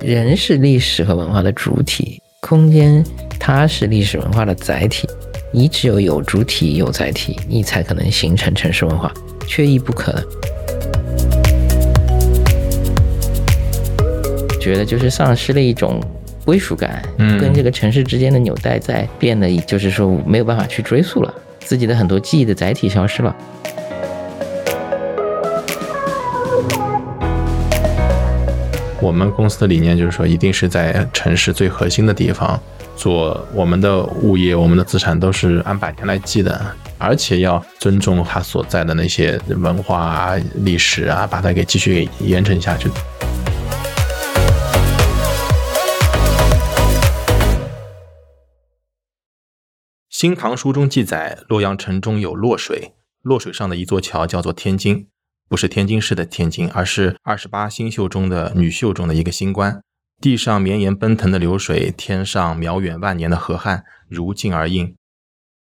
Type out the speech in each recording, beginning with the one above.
人是历史和文化的主体，空间它是历史文化的载体。你只有有主体有载体，你才可能形成城市文化，缺一不可的。觉得就是丧失了一种归属感，嗯跟这个城市之间的纽带在变得，就是说没有办法去追溯了，自己的很多记忆的载体消失了。我们公司的理念就是说，一定是在城市最核心的地方做我们的物业，我们的资产都是按百年来计的，而且要尊重它所在的那些文化啊、历史啊，把它给继续给延承下去。《新唐书》中记载，洛阳城中有洛水，洛水上的一座桥叫做天津，不是天津市的天津，而是二十八星宿中的女宿中的一个星官。地上绵延奔腾的流水，天上渺远万年的河汉，如镜而映。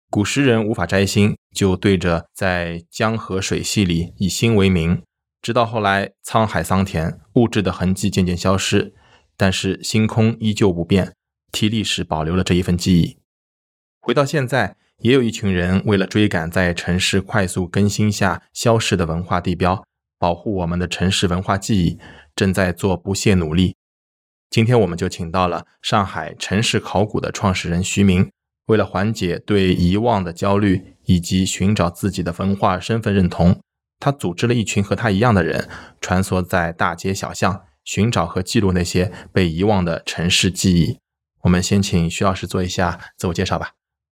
古时人无法摘星，就对着在江河水系里以星为名。直到后来沧海桑田，物质的痕迹渐渐消失，但是星空依旧不变，替历史保留了这一份记忆。回到现在，也有一群人为了追赶在城市快速更新下消逝的文化地标，保护我们的城市文化记忆，正在做不懈努力。今天我们就请到了上海城市考古的创始人徐明，为了缓解对遗忘的焦虑以及寻找自己的文化身份认同，他组织了一群和他一样的人，穿梭在大街小巷，寻找和记录那些被遗忘的城市记忆。我们先请徐老师做一下自我介绍吧。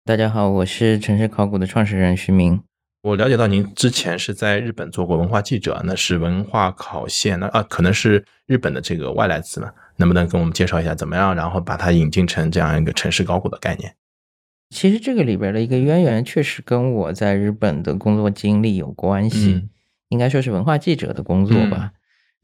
大家好，我是城市考古的创始人徐明。我了解到您之前是在日本做过文化记者，那是文化考线，那啊可能是日本的这个外来词嘛？能不能跟我们介绍一下怎么样，然后把它引进成这样一个城市考古的概念？其实这个里边的一个渊源，确实跟我在日本的工作经历有关系，嗯应该说是文化记者的工作吧。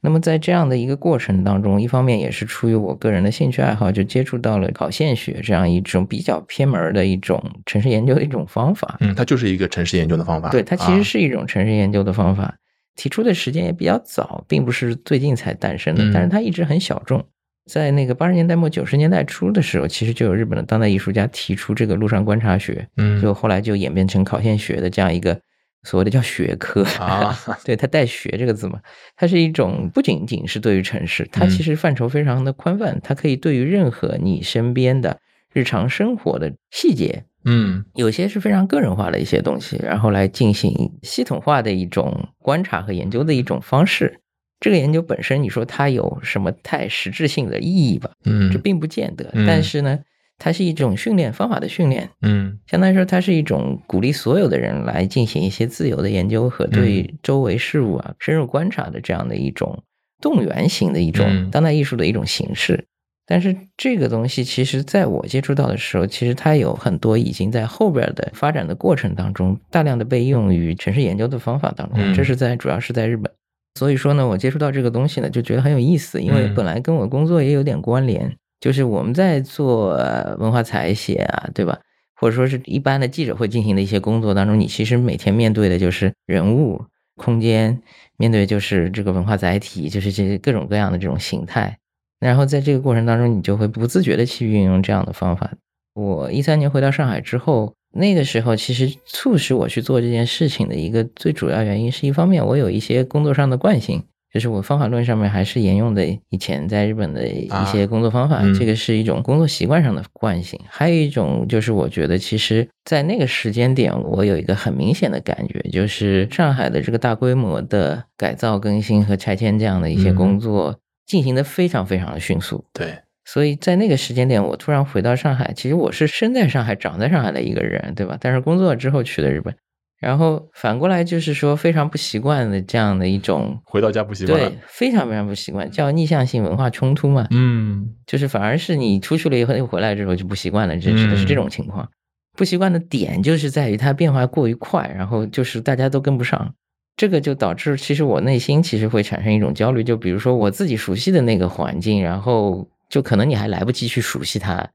那么在这样的一个过程当中，一方面也是出于我个人的兴趣爱好，就接触到了考线学这样一种比较偏门的一种城市研究的一种方法。嗯，它就是一个城市研究的方法。对，它其实啊是一种城市研究的方法，提出的时间也比较早，并不是最近才诞生的，嗯但是它一直很小众。在那个八十年代末九十年代初的时候，其实就有日本的当代艺术家提出这个陆上观察学，嗯就后来就演变成考现学的这样一个所谓的叫学科啊，对，它带“学”这个字嘛，它是一种不仅仅是对于城市，它其嗯实范畴非常的宽泛，它可以对于任何你身边的日常生活的细节，嗯有些是非常个人化的一些东西，然后来进行系统化的一种观察和研究的一种方式。这个研究本身，你说它有什么太实质性的意义吧？嗯这嗯并不见得。嗯但是呢，它是一种训练方法的训练，嗯。相当于说它是一种鼓励所有的人来进行一些自由的研究和对周围事物啊深入观察的这样的一种动员型的一嗯。种当代艺术的一种形式。但是这个东西，其实在我接触到的时候，其实它有很多已经在后边的发展的过程当中，大量的被用于城市研究的方法当中。嗯。这是在主要是在日本，所以说呢，我接触到这个东西呢，就觉得很有意思，因为嗯。本来跟我工作也有点关联，就是我们在做文化采写啊，对吧？或者说是一般的记者会进行的一些工作当中，你其实每天面对的就是人物、空间，面对就是这个文化载体，就是这些各种各样的这种形态。然后在这个过程当中，你就会不自觉的去运用这样的方法。我一三年回到上海之后，那个时候其实促使我去做这件事情的一个最主要原因，是一方面我有一些工作上的惯性，就是我方法论上面还是沿用的以前在日本的一些工作方法，啊嗯这个是一种工作习惯上的惯性。还有一种就是我觉得，其实在那个时间点，我有一个很明显的感觉，就是上海的这个大规模的改造、更新和拆迁这样的一些嗯工作进行的非常非常的迅速。对，所以在那个时间点，我突然回到上海。其实我是生在上海、长在上海的一个人，对吧？但是工作之后去的日本，然后反过来就是说非常不习惯的这样的一种，回到家不习惯对，非常非常不习惯，叫逆向性文化冲突嘛。嗯就是反而是你出去了以后，又回来之后就不习惯了，这指的是这种情况。不习惯的点就是在于它变化过于快，然后就是大家都跟不上，这个就导致其实我内心其实会产生一种焦虑。就比如说我自己熟悉的那个环境，然后就可能你还来不及去熟悉它，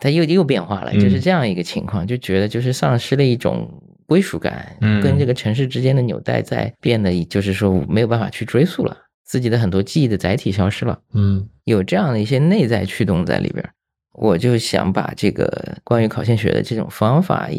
它又又变化了，就是嗯这样一个情况，就觉得就是丧失了一种归属感，嗯跟这个城市之间的纽带在变得，就是说没有办法去追溯了，自己的很多记忆的载体消失了，嗯有这样的一些内在驱动在里边儿。我就想把这个关于考线学的这种方法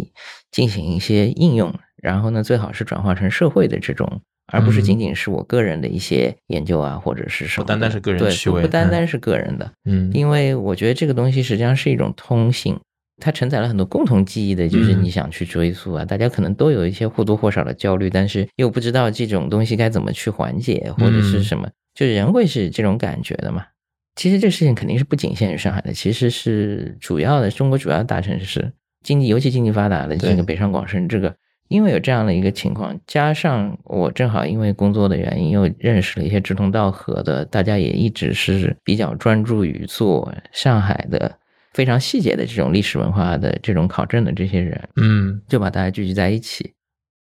进行一些应用，然后呢，最好是转化成社会的这种，而不是嗯仅仅是我个人的一些研究啊，或者是什么。不单单是个人对，趣味不不单嗯单是个人的，嗯因为我觉得这个东西实际上是一种通性，它承载了很多共同记忆的，就是嗯你想去追溯啊，大家可能都有一些或多或少的焦虑，但是又不知道这种东西该怎么去缓解，或者是嗯什么，就人会是这种感觉的嘛。其实这个事情肯定是不仅限于上海的，其实是主要的中国主要的大城市，经济尤其经济发达的这个北上广深这个。因为有这样的一个情况，加上我正好因为工作的原因，又认识了一些志同道合的，大家也一直是比较专注于做上海的非常细节的这种历史文化的这种考证的这些人，嗯就把大家聚集在一起。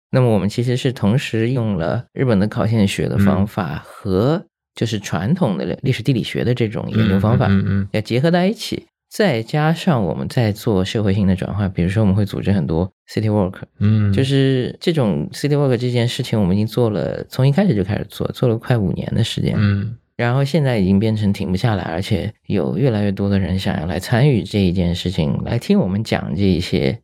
那么我们其实是同时用了日本的考线学的方法和就是传统的历史地理学的这种研究方法，嗯嗯要结合在一起，再加上我们在做社会性的转化，比如说我们会组织很多 city work，嗯，就是这种 city work 这件事情，我们已经做了，从一开始就开始做，做了快五年的时间。嗯然后现在已经变成停不下来，而且有越来越多的人想要来参与这一件事情，来听我们讲这一些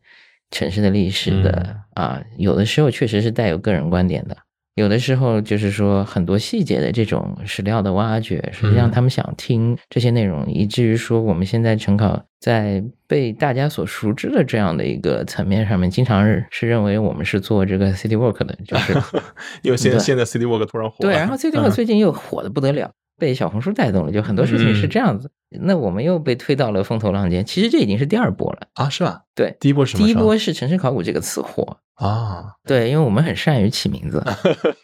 城市的历史的、啊。有的时候确实是带有个人观点的，有的时候就是说很多细节的这种史料的挖掘，实际上嗯他们想听这些内容，以至于说我们现在成考在被大家所熟知的这样的一个层面上面，经常是是认为我们是做这个 city work 的，就是 因为现在 City work 突然火了，对，然后 City work 最近又火的不得了，被小红书带动了，就很多事情是这样子。那我们又被推到了风头浪尖，其实这已经是第二波了。啊是吧？对，第一波是什么第一波是城市考古这个词火，啊，对，因为我们很善于起名字，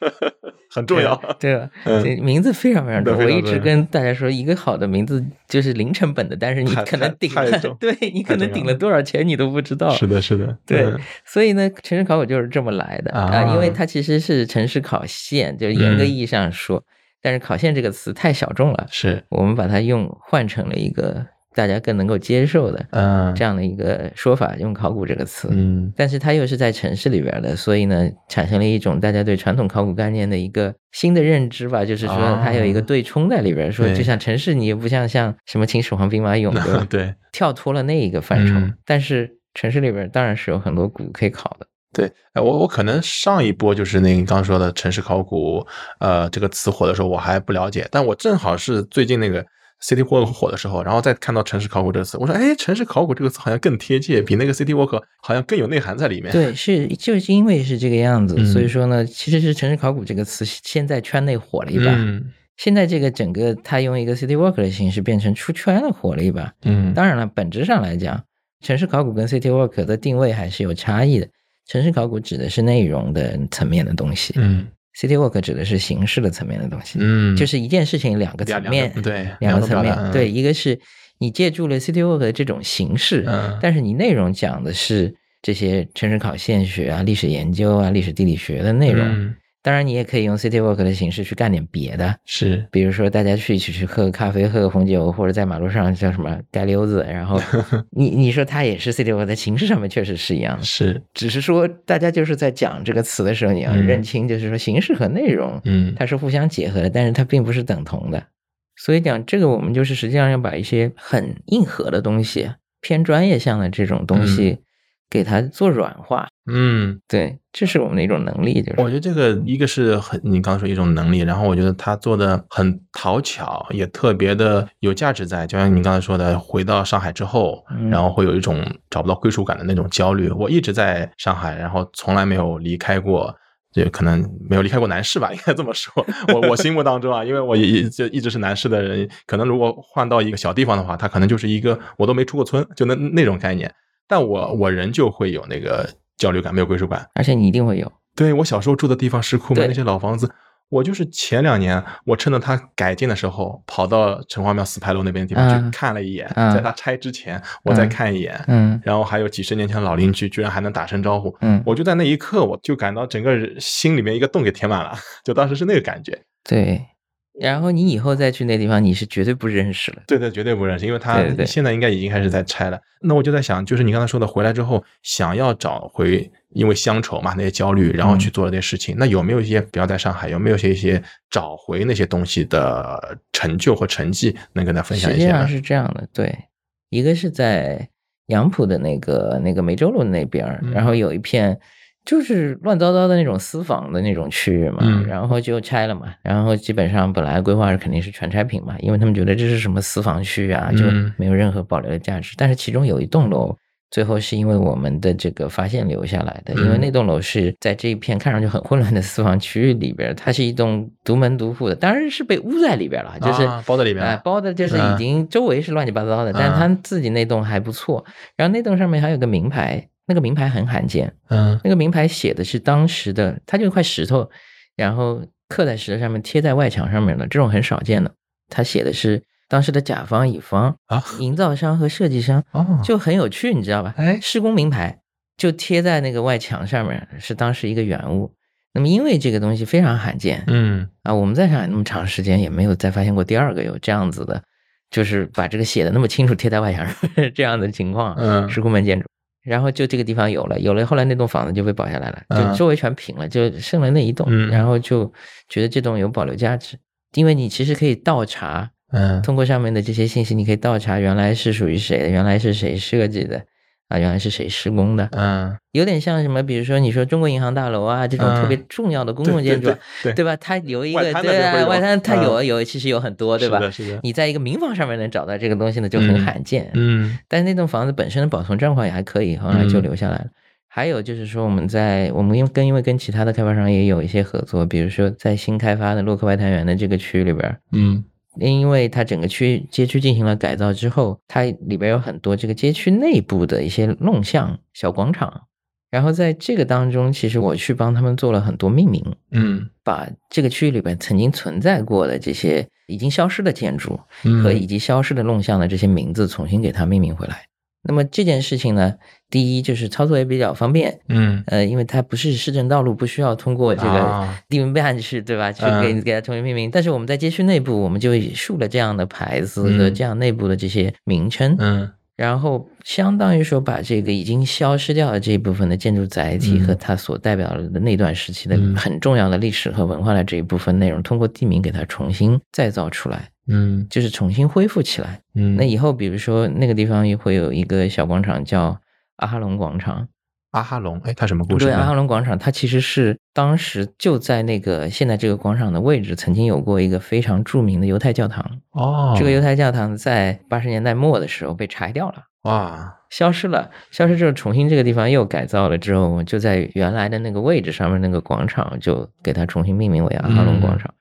很重要。对吧？嗯这名字非常非常重要。我一直跟大家说，一个好的名字就是零成本的，但是你可能顶了，对你可能顶了多少钱你都不知道。是的，是的，对嗯，所以呢，城市考古就是这么来的啊、啊因为它其实是城市考线，就是严格嗯意义上说，但是考线这个词太小众了，是，我们把它用换成了一个大家更能够接受的嗯这样的一个说法，用考古这个词。嗯但是它又是在城市里边的，所以呢，产生了一种大家对传统考古概念的一个新的认知吧，就是说它有一个哦对冲在里边，说就像城市，你也不像像什么秦始皇兵马俑，对吧？对跳脱了那一个范畴，嗯但是城市里边当然是有很多古可以考的。对，哎，我我可能上一波就是那个你刚刚说的城市考古，呃，这个词火的时候我还不了解，但我正好是最近那个 City Walk 火的时候，然后再看到城市考古这个词，我说，哎，城市考古这个词好像更贴切，比那个 City Walk 好像更有内涵在里面。对，是就是因为是这个样子，嗯所以说呢，其实是城市考古这个词先在圈内火了一把，嗯现在这个整个它用一个 city walk 的形式变成出圈了，火了一把。嗯当然了，本质上来讲，城市考古跟 city walk 的定位还是有差异的。城市考古指的是内容的层面的东西、嗯 c i t y walk 指的是形式的层面的东西。嗯，就是一件事情两个层面，对两个层面。嗯对，，一个是你借助了 city walk 的这种形式，嗯但是你内容讲的是这些城市考现学啊、历史研究啊、历史地理学的内容。嗯当然，你也可以用 city walk 的形式去干点别的，是。比如说大家去一起去喝个咖啡、喝个红酒，或者在马路上叫什么街溜子，然后 你你说它也是 city walk，在形式上面确实是一样的，是，只是说大家就是在讲这个词的时候，你要嗯。认清，就是说形式和内容嗯。它是互相结合的，但是它并不是等同的。所以讲这个，我们就是实际上要把一些很硬核的东西、偏专业向的这种东西，给它做软化。嗯。对，这是我们的一种能力，就是我觉得这个一个是很你刚刚说一种能力，然后我觉得他做的很讨巧，也特别的有价值在。就像你刚才说的，回到上海之后，嗯然后会有一种找不到归属感的那种焦虑。我一直在上海，然后从来没有离开过。就可能没有离开过南市吧，应该这么说。我我心目当中啊，因为我也就一直是南市的人，可能如果换到一个小地方的话，他可能就是一个我都没出过村，就那那种概念。但我我仍旧会有那个焦虑感，没有归属感。而且你一定会有。对我小时候住的地方石库门那些老房子，我就是前两年我趁着它改建的时候，跑到城隍庙四牌楼那边的地方嗯去看了一眼，嗯在它拆之前我再看一眼，嗯然后还有几十年前的老邻居居然还能打声招呼，嗯，我就在那一刻我就感到整个心里面一个洞给填满了，就当时是那个感觉。对，然后你以后再去那地方，你是绝对不认识了。对对，绝对不认识，因为他现在应该已经开始在拆了。那我就在想，就是你刚才说的，回来之后想要找回，因为乡愁嘛，那些焦虑，然后去做了这些事情。那有没有一些，比如在上海，有没有一些一些找回那些东西的成就和成绩，能跟大家分享实际上？是这样的，对，一个是在杨浦的那个那个梅州路那边然后有一片就是乱糟糟的那种私房的那种区域嘛，嗯然后就拆了嘛，然后基本上本来规划是肯定是全拆平嘛，因为他们觉得这是什么私房区啊，就嗯没有任何保留的价值。但是其中有一栋楼。最后是因为我们的这个发现留下来的，因为嗯那栋楼是在这一片看上去很混乱的私房区域里边儿，它是一栋独门独户的，当然是被捂在里边了，就是、啊包在里边包的就是嗯已经周围是乱七八糟的，但是他自己那栋还不错。然后那栋上面还有个名牌，那个名牌很罕见，嗯那个名牌写的是当时的，它就一块石头，然后刻在石头上面，贴在外墙上面的，这种很少见的。他写的是当时的甲方、乙方、啊营造商和设计商，哦，就很有趣，你知道吧？哎施工名牌就贴在那个外墙上面，是当时一个原物。那么因为这个东西非常罕见，嗯啊，我们在上海那么长时间也没有再发现过第二个有这样子的，就是把这个写的那么清楚贴在外墙上 这样的情况，嗯施工门建筑。然后就这个地方有了，有了，后来那栋房子就被保下来了，嗯。就周围全平了，就剩了那一栋，嗯。然后就觉得这栋有保留价值，因为你其实可以倒查，嗯。通过上面的这些信息，你可以倒查原来是属于谁的，原来是谁设计的，啊，原来是谁施工的，嗯，有点像什么，比如说你说中国银行大楼啊这种特别嗯。重要的公共建筑啊，对。吧？它有一个对外滩它有嗯。有其实有很多，对吧？你在一个民房上面能找到这个东西呢，就很嗯罕见。嗯。但是那栋房子本身的保存状况也还可以，后来就嗯。留下来了。还有就是说，我们在我们因为跟因为跟其他的开发商也有一些合作，比如说在新开发的洛克外滩园的这个区域里边儿，嗯因为它整个区街区进行了改造之后，它里边有很多这个街区内部的一些弄巷小广场，然后在这个当中，其实我去帮他们做了很多命名，嗯把这个区域里边曾经存在过的这些已经消失的建筑嗯和已经消失的弄巷的这些名字重新给它命名回来。那么这件事情呢，第一就是操作也比较方便，嗯。呃，因为它不是市政道路，不需要通过这个啊。地名办去，对吧？去嗯给给它重新命名。但是我们在街区内部，我们就竖了这样的牌子和嗯这样内部的这些名称，嗯。然后相当于说把这个已经消失掉的这一部分的建筑载体嗯和它所代表的那段时期的嗯。很重要的历史和文化的这一部分内容，通过地名给它重新再造出来，嗯就是重新恢复起来。嗯，那以后，比如说那个地方也会有一个小广场叫阿哈隆广场，阿哈隆，哎，它什么故事对，阿哈呢？隆广场，它其实是当时就在那个现在这个广场的位置，曾经有过一个非常著名的犹太教堂。哦，这个犹太教堂在八十年代末的时候被拆掉了。哇，消失了，消失之后，重新这个地方又改造了之后，我就在原来的那个位置上面那个广场，就给它重新命名为阿哈隆广场。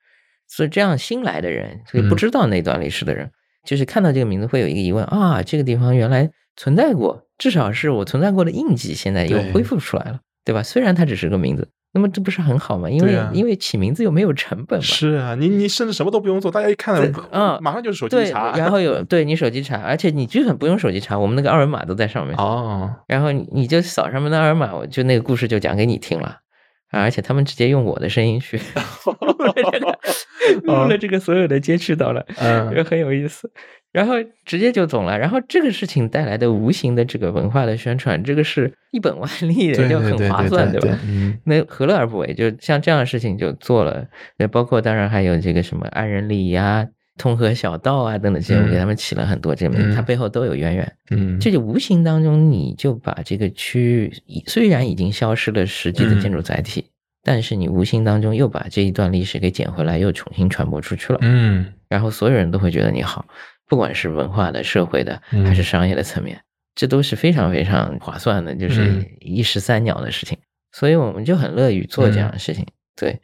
所以这样新来的人，所以不知道那段历史的人，就是看到这个名字会有一个疑问啊，这个地方原来存在过，至少是我存在过的印记，现在又恢复出来了，对吧？虽然它只是个名字，那么这不是很好吗？因为、啊因为起名字又没有成本嘛。是啊，你你甚至什么都不用做，大家一看对，嗯马上就是手机，查，然后有对你手机查，而且你基本不用手机查，我们那个二维码都在上面。哦，然后你你就扫上面的二维码，我就那个故事就讲给你听了，啊而且他们直接用我的声音去 录了这个 录了这个所有的街区到了，嗯就很有意思。然后直接就懂了，然后这个事情带来的无形的这个文化的宣传，这个是一本万利的，就很划算，对吧嗯那何乐而不为？就像这样的事情就做了，那包括当然还有这个什么安人礼呀、通河小道啊等等这些，我给他们起了很多这个名，嗯。它背后都有渊源。嗯，这就无形当中，你就把这个区域虽然已经消失了实际的建筑载体，但是你无形当中又把这一段历史给捡回来，又重新传播出去了。嗯。然后所有人都会觉得你好，不管是文化的、社会的嗯。还是商业的层面，这都是非常非常划算的，就是嗯。一石三鸟的事情。所以我们就很乐于做这样的事情。对，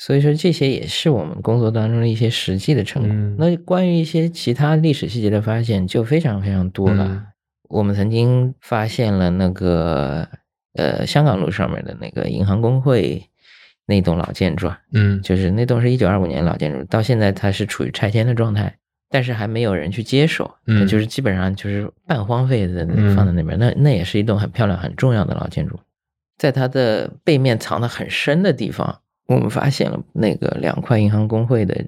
所以说这些也是我们工作当中的一些实际的成果。嗯那关于一些其他历史细节的发现就非常非常多了。嗯我们曾经发现了那个呃香港路上面的那个银行工会那栋老建筑啊，嗯就是那栋是一九二五年老建筑，到现在它是处于拆迁的状态，但是还没有人去接手，嗯就是基本上就是半荒废的嗯放在那边。那那也是一栋很漂亮、很重要的老建筑，在它的背面藏得很深的地方，我们发现了那个两块银行工会的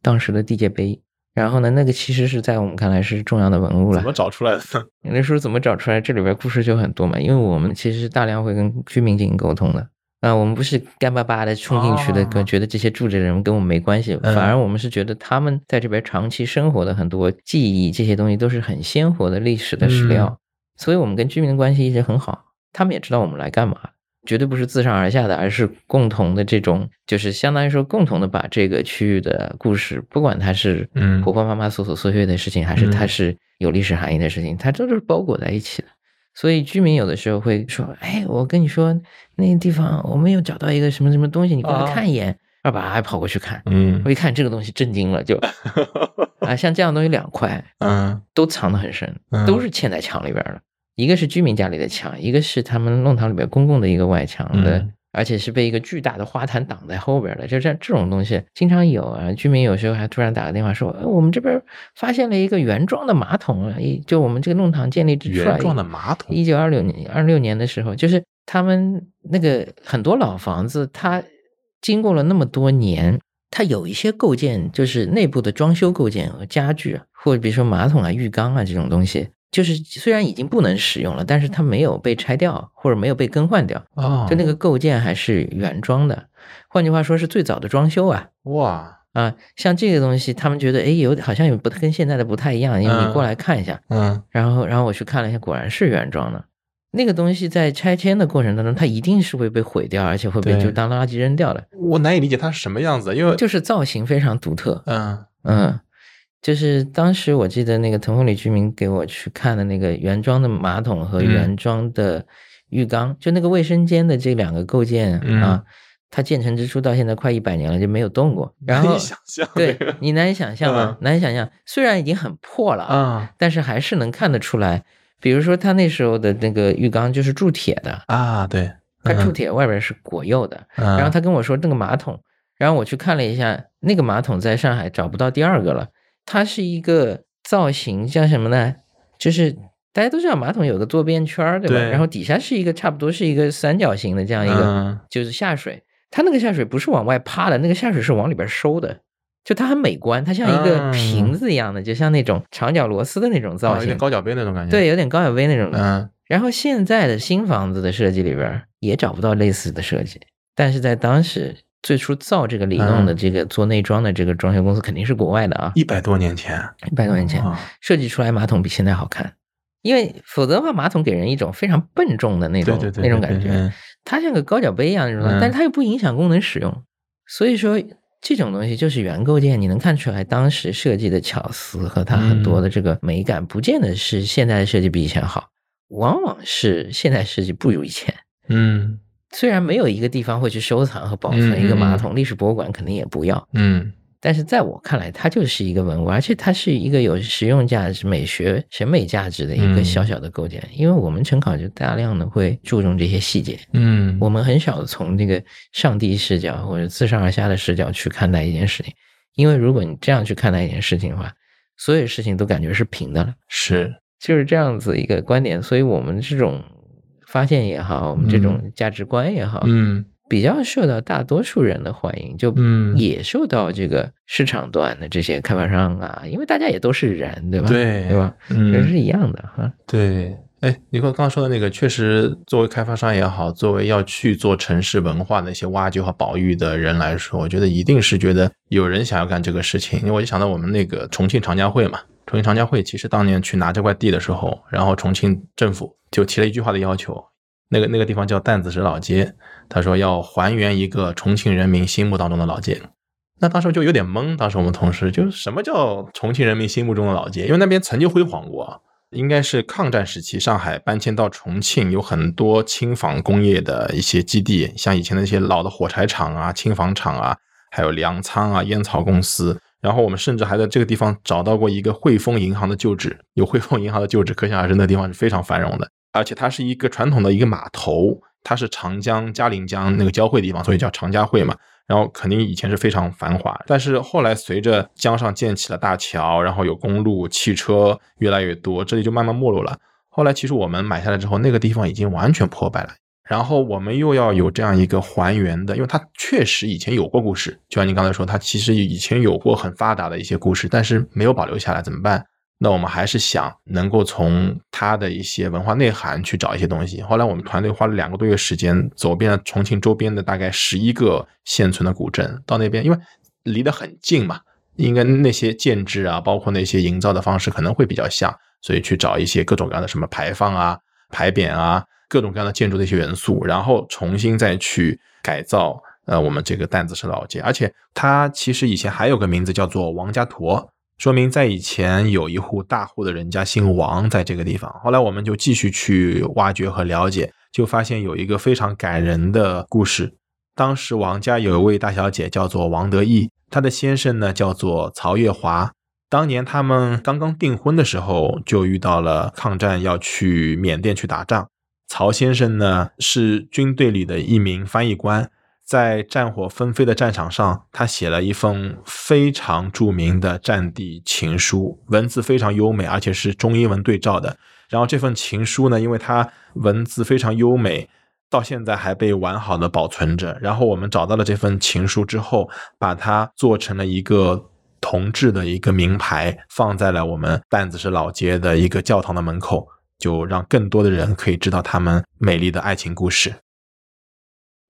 当时的地界碑。然后呢，那个其实是在我们看来是重要的文物了。怎么找出来的？那时候怎么找出来？这里边故事就很多嘛，因为我们其实大量会跟居民进行沟通的。啊，我们不是干巴巴的冲进去的，觉得这些住着的人跟我们没关系，反而我们是觉得他们在这边长期生活的很多记忆，这些东西都是很鲜活的历史的史料，所以我们跟居民的关系一直很好，他们也知道我们来干嘛，绝对不是自上而下的，而是共同的这种，就是相当于说共同的把这个区域的故事，不管它是婆婆妈妈琐琐碎碎的事情，还是它是有历史含义的事情，它这都是包裹在一起的。所以居民有的时候会说：“哎，我跟你说，那个地方我们又找到一个什么什么东西，你过来看一眼。”二爸还跑过去看，嗯，我一看这个东西震惊了，就啊，像这样东西两块，嗯，都藏得很深，都是嵌在墙里边的。一个是居民家里的墙，一个是他们弄堂里边公共的一个外墙的。而且是被一个巨大的花坛挡在后边的，就这这种东西经常有啊。居民有时候还突然打个电话说：“我们这边发现了一个原装的马桶啊！”一就我们这个弄堂建立之初，原装的马桶。一九二六年二六年的时候，就是他们那个很多老房子，它经过了那么多年，它有一些构件，就是内部的装修构件和家具啊，或者比如说马桶啊、浴缸啊这种东西。就是虽然已经不能使用了，但是它没有被拆掉或者没有被更换掉啊，就那个构件还是原装的。换句话说，是最早的装修啊！哇啊，像这个东西，他们觉得哎，有好像有不跟现在的不太一样，因为你过来看一下，嗯，然后然后我去看了一下，果然是原装的。那个东西在拆迁的过程当中，它一定是会被毁掉，而且会被就当垃圾扔掉的。我难以理解它是什么样子，因为就是造型非常独特。嗯嗯。就是当时我记得那个腾凤里居民给我去看的那个原装的马桶和原装的浴缸，就那个卫生间的这两个构件啊，它建成之初到现在快一百年了就没有动过。然后想象，对你难以想象吗？难以想象。虽然已经很破了啊，但是还是能看得出来。比如说他那时候的那个浴缸就是铸铁的啊，对，它铸铁外边是果釉的。然后他跟我说那个马桶，然后我去看了一下，那个马桶在上海找不到第二个了。它是一个造型，叫什么呢？就是大家都知道马桶有个坐便圈，对吧？然后底下是一个差不多是一个三角形的这样一个，就是下水。它那个下水不是往外趴的，那个下水是往里边收的，就它很美观，它像一个瓶子一样的，就像那种长角螺丝的那种造型，有点高脚杯那种感觉。对，有点高脚杯那种。嗯。然后现在的新房子的设计里边也找不到类似的设计，但是在当时。最初造这个里弄的这个做内装的这个装修公司肯定是国外的啊，一百多年前，一百多年前设计出来马桶比现在好看，因为否则的话马桶给人一种非常笨重的那种那种感觉，它像个高脚杯一样那种，但是它又不影响功能使用，所以说这种东西就是原构件，你能看出来当时设计的巧思和它很多的这个美感，不见得是现在的设计比以前好，往往是现在设计不如以前，嗯。虽然没有一个地方会去收藏和保存一个马桶，历史博物馆肯定也不要。嗯，但是在我看来，它就是一个文物，而且它是一个有实用价值、美学、审美价值的一个小小的构件。因为我们成考就大量的会注重这些细节。嗯，我们很少从这个上帝视角或者自上而下的视角去看待一件事情，因为如果你这样去看待一件事情的话，所有事情都感觉是平的了。是，就是这样子一个观点。所以我们这种。发现也好，我们这种价值观也好，嗯，比较受到大多数人的欢迎，就嗯也受到这个市场端的这些开发商啊，因为大家也都是人，对吧？对，对吧？人是一样的哈。对，哎，你刚刚说的那个，确实，作为开发商也好，作为要去做城市文化的一些挖掘和保育的人来说，我觉得一定是觉得有人想要干这个事情。因为我就想到我们那个重庆长江汇嘛，重庆长江汇其实当年去拿这块地的时候，然后重庆政府。就提了一句话的要求，那个那个地方叫担子石老街，他说要还原一个重庆人民心目当中的老街。那当时就有点懵，当时我们同事就什么叫重庆人民心目中的老街？因为那边曾经辉煌过，应该是抗战时期上海搬迁到重庆，有很多轻纺工业的一些基地，像以前的那些老的火柴厂啊、轻纺厂啊，还有粮仓啊、烟草公司。然后我们甚至还在这个地方找到过一个汇丰银行的旧址，有汇丰银行的旧址，可想而知那地方是非常繁荣的。而且它是一个传统的一个码头，它是长江、嘉陵江那个交汇地方，所以叫长嘉汇嘛。然后肯定以前是非常繁华，但是后来随着江上建起了大桥，然后有公路、汽车越来越多，这里就慢慢没落了。后来其实我们买下来之后，那个地方已经完全破败了。然后我们又要有这样一个还原的，因为它确实以前有过故事，就像您刚才说，它其实以前有过很发达的一些故事，但是没有保留下来，怎么办？那我们还是想能够从它的一些文化内涵去找一些东西。后来我们团队花了两个多月时间，走遍了重庆周边的大概十一个现存的古镇，到那边因为离得很近嘛，应该那些建制啊，包括那些营造的方式可能会比较像，所以去找一些各种各样的什么牌坊啊、牌匾啊，各种各样的建筑的一些元素，然后重新再去改造呃我们这个担子石老街。而且它其实以前还有个名字叫做王家坨。说明在以前有一户大户的人家姓王，在这个地方。后来我们就继续去挖掘和了解，就发现有一个非常感人的故事。当时王家有一位大小姐叫做王德义，她的先生呢叫做曹月华。当年他们刚刚订婚的时候，就遇到了抗战，要去缅甸去打仗。曹先生呢是军队里的一名翻译官。在战火纷飞的战场上，他写了一封非常著名的战地情书，文字非常优美，而且是中英文对照的。然后这份情书呢，因为它文字非常优美，到现在还被完好的保存着。然后我们找到了这份情书之后，把它做成了一个铜制的一个名牌，放在了我们担子石老街的一个教堂的门口，就让更多的人可以知道他们美丽的爱情故事。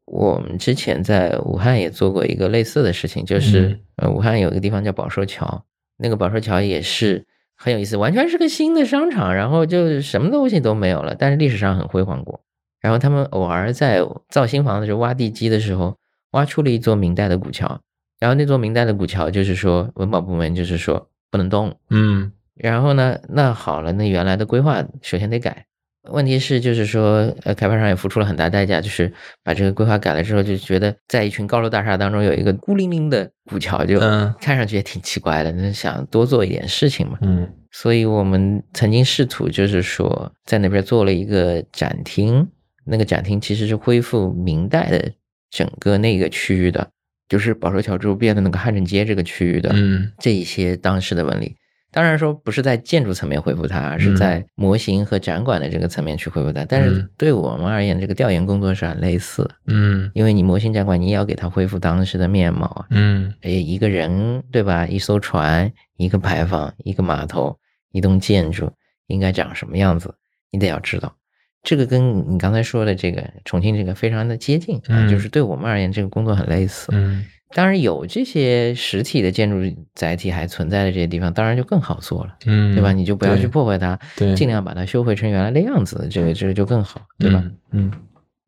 我们之前在武汉也做过一个类似的事情，就是呃，武汉有一个地方叫宝寿桥，那个宝寿桥也是很有意思，完全是个新的商场，然后就什么东西都没有了，但是历史上很辉煌过。然后他们偶尔在造新房的时候挖地基的时候，挖出了一座明代的古桥，然后那座明代的古桥就是说文保部门就是说不能动，嗯，然后呢，那好了，那原来的规划首先得改。问题是，就是说，呃，开发商也付出了很大代价，就是把这个规划改了之后，就觉得在一群高楼大厦当中有一个孤零零的古桥，就看上去也挺奇怪的。那想多做一点事情嘛，嗯，所以我们曾经试图，就是说在那边做了一个展厅，那个展厅其实是恢复明代的整个那个区域的，就是保寿桥周边的那个汉正街这个区域的，嗯，这一些当时的纹理。当然说不是在建筑层面恢复它，而是在模型和展馆的这个层面去恢复它。但是对我们而言，这个调研工作是很类似，嗯，因为你模型展馆你也要给它恢复当时的面貌啊，嗯，哎，一个人对吧？一艘船，一个牌坊，一个码头，一栋建筑应该长什么样子，你得要知道。这个跟你刚才说的这个重庆这个非常的接近啊，就是对我们而言，这个工作很类似，嗯。当然有这些实体的建筑载体还存在的这些地方，当然就更好做了，嗯，对吧？你就不要去破坏它，对，尽量把它修回成原来的样子，这个这个就更好，对吧？嗯，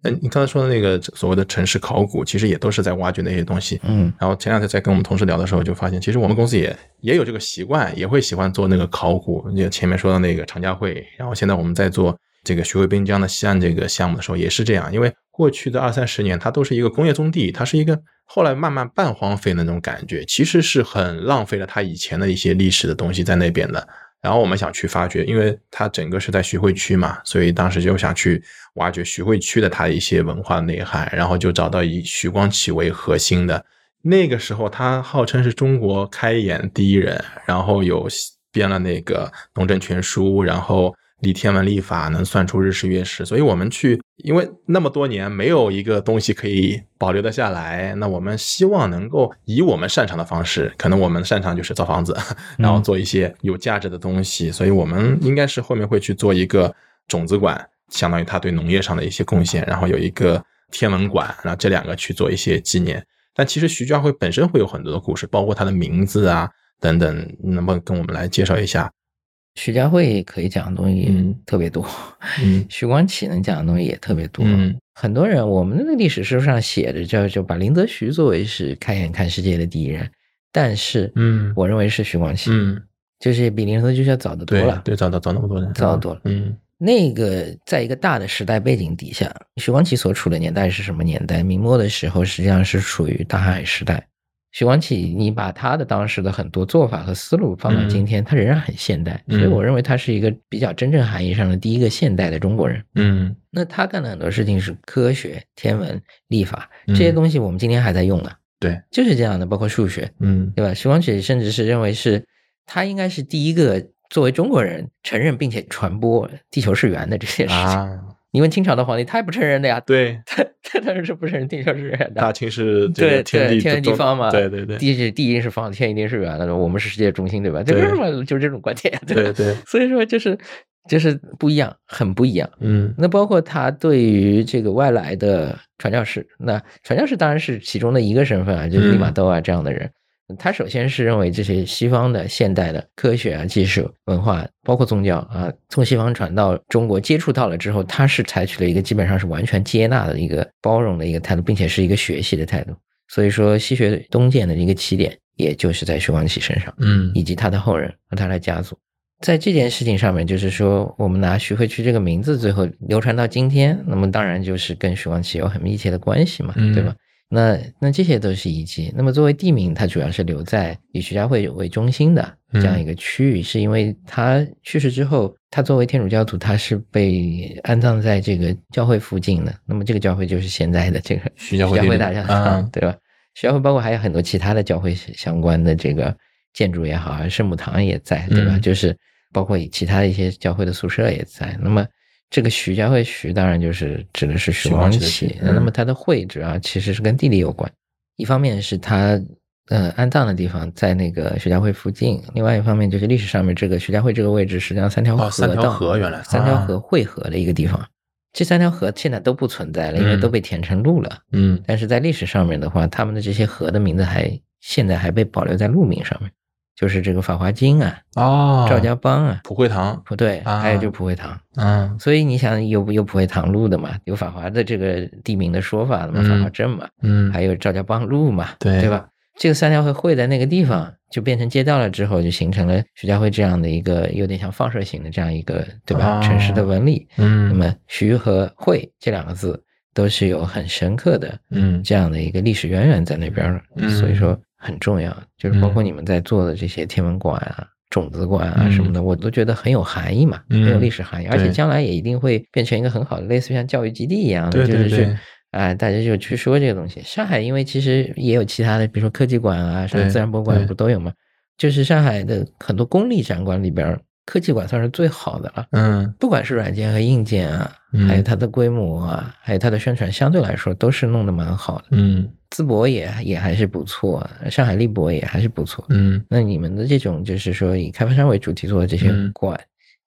那，你刚才说的那个所谓的城市考古，其实也都是在挖掘那些东西，嗯。然后前两天在跟我们同事聊的时候，就发现其实我们公司也也有这个习惯，也会喜欢做那个考古。就前面说的那个长嘉汇，然后现在我们在做这个徐汇滨江的西岸这个项目的时候，也是这样，因为过去的二三十年，它都是一个工业宗地，它是一个。后来慢慢半荒废的那种感觉，其实是很浪费了它以前的一些历史的东西在那边的。然后我们想去发掘，因为它整个是在徐汇区嘛，所以当时就想去挖掘徐汇区的它一些文化内涵，然后就找到以徐光启为核心的。那个时候他号称是中国开眼第一人，然后有编了那个《农政全书》，然后。立天文历法能算出日食月食，所以我们去，因为那么多年没有一个东西可以保留得下来，那我们希望能够以我们擅长的方式，可能我们擅长就是造房子，然后做一些有价值的东西，所以我们应该是后面会去做一个种子馆，相当于他对农业上的一些贡献，然后有一个天文馆，然后这两个去做一些纪念。但其实徐家汇本身会有很多的故事，包括它的名字啊等等，能不能跟我们来介绍一下？徐家汇可以讲的东西特别多，嗯，徐光启能讲的东西也特别多。嗯，很多人我们那个历史书上写着叫就把林则徐作为是开眼看世界的第一人，但是，嗯，我认为是徐光启，嗯，就是比林则徐要早得多了，对，早早早那么多人，早得多了。嗯，那个在一个大的时代背景底下，徐光启所处的年代是什么年代？明末的时候实际上是处于大航海时代。徐光启，你把他的当时的很多做法和思路放到今天，他仍然很现代，所以我认为他是一个比较真正含义上的第一个现代的中国人。嗯，那他干的很多事情是科学、天文、历法这些东西，我们今天还在用呢。对，就是这样的，包括数学，嗯，对吧？徐光启甚至是认为是他应该是第一个作为中国人承认并且传播地球是圆的这些事情。你问清朝的皇帝，他也不承认的呀。对，他他当然是不承认地球是圆的。大清是这对个天地对天地方嘛，对对对地是地一定是方，天一定是圆的，我们是世界中心，对吧？这为对什么就是这种观点对对，所以说就是就是不一样，很不一样。嗯那包括他对于这个外来的传教士，那传教士当然是其中的一个身份啊，就是利玛窦啊这样的人。他首先是认为这些西方的现代的科学啊、技术、文化，包括宗教啊，从西方传到中国接触到了之后，他是采取了一个基本上是完全接纳的一个包容的一个态度，并且是一个学习的态度。所以说，西学东渐的一个起点，也就是在徐光启身上。嗯以及他的后人和他的家族。在这件事情上面，就是说，我们拿徐汇区这个名字最后流传到今天，那么当然就是跟徐光启有很密切的关系嘛，嗯对吧？那那这些都是遗迹。那么作为地名，它主要是留在以徐家汇为中心的这样一个区域，是因为他去世之后，他作为天主教徒，他是被安葬在这个教会附近的。那么这个教会就是现在的这个 徐家汇地理大教啊堂，对吧？徐家汇包括还有很多其他的教会相关的这个建筑也好啊，圣母堂也在，对吧？嗯就是包括其他的一些教会的宿舍也在。那么这个徐家汇徐当然就是指的是徐徐光启那么它的汇主要其实是跟地理有关，一方面是它。呃，安葬的地方在那个徐家汇附近，另外一方面就是历史上面这个徐家汇这个位置，实际上三条河哦三条道河原来三条啊河汇合的一个地方。这三条河现在都不存在了，因为嗯都被填成路了。嗯但是在历史上面的话，他们的这些河的名字还现在还被保留在路名上面，就是这个法华经啊、哦，赵家浜啊，普惠堂，不对，啊还有就普惠堂。嗯所以你想有有普惠堂路的嘛，有法华的这个地名的说法的嘛，嗯法华镇嘛，嗯，还有赵家浜路嘛，对对吧？这个三条河汇在那个地方就变成街道了，之后就形成了徐家汇这样的一个有点像放射型的这样一个，对吧？哦城市的纹理。嗯那么徐和汇这两个字都是有很深刻的嗯这样的一个历史渊源在那边儿嗯所以说很重要。就是包括你们在做的这些天文馆啊、种子馆啊嗯什么的，我都觉得很有含义嘛，嗯很有历史含义，而且将来也一定会变成一个很好的，类似于像教育基地一样的，对对就是去对啊、大家就去说这个东西。上海因为其实也有其他的，比如说科技馆啊，什么自然博物馆不都有吗？就是上海的很多公立展馆里边儿，科技馆算是最好的了。嗯不管是软件和硬件啊，嗯还有它的规模啊，还有它的宣传，相对来说都是弄得蛮好的。嗯淄博也也还是不错，上海立博也还是不错。嗯那你们的这种就是说以开发商为主题做的这些嗯馆，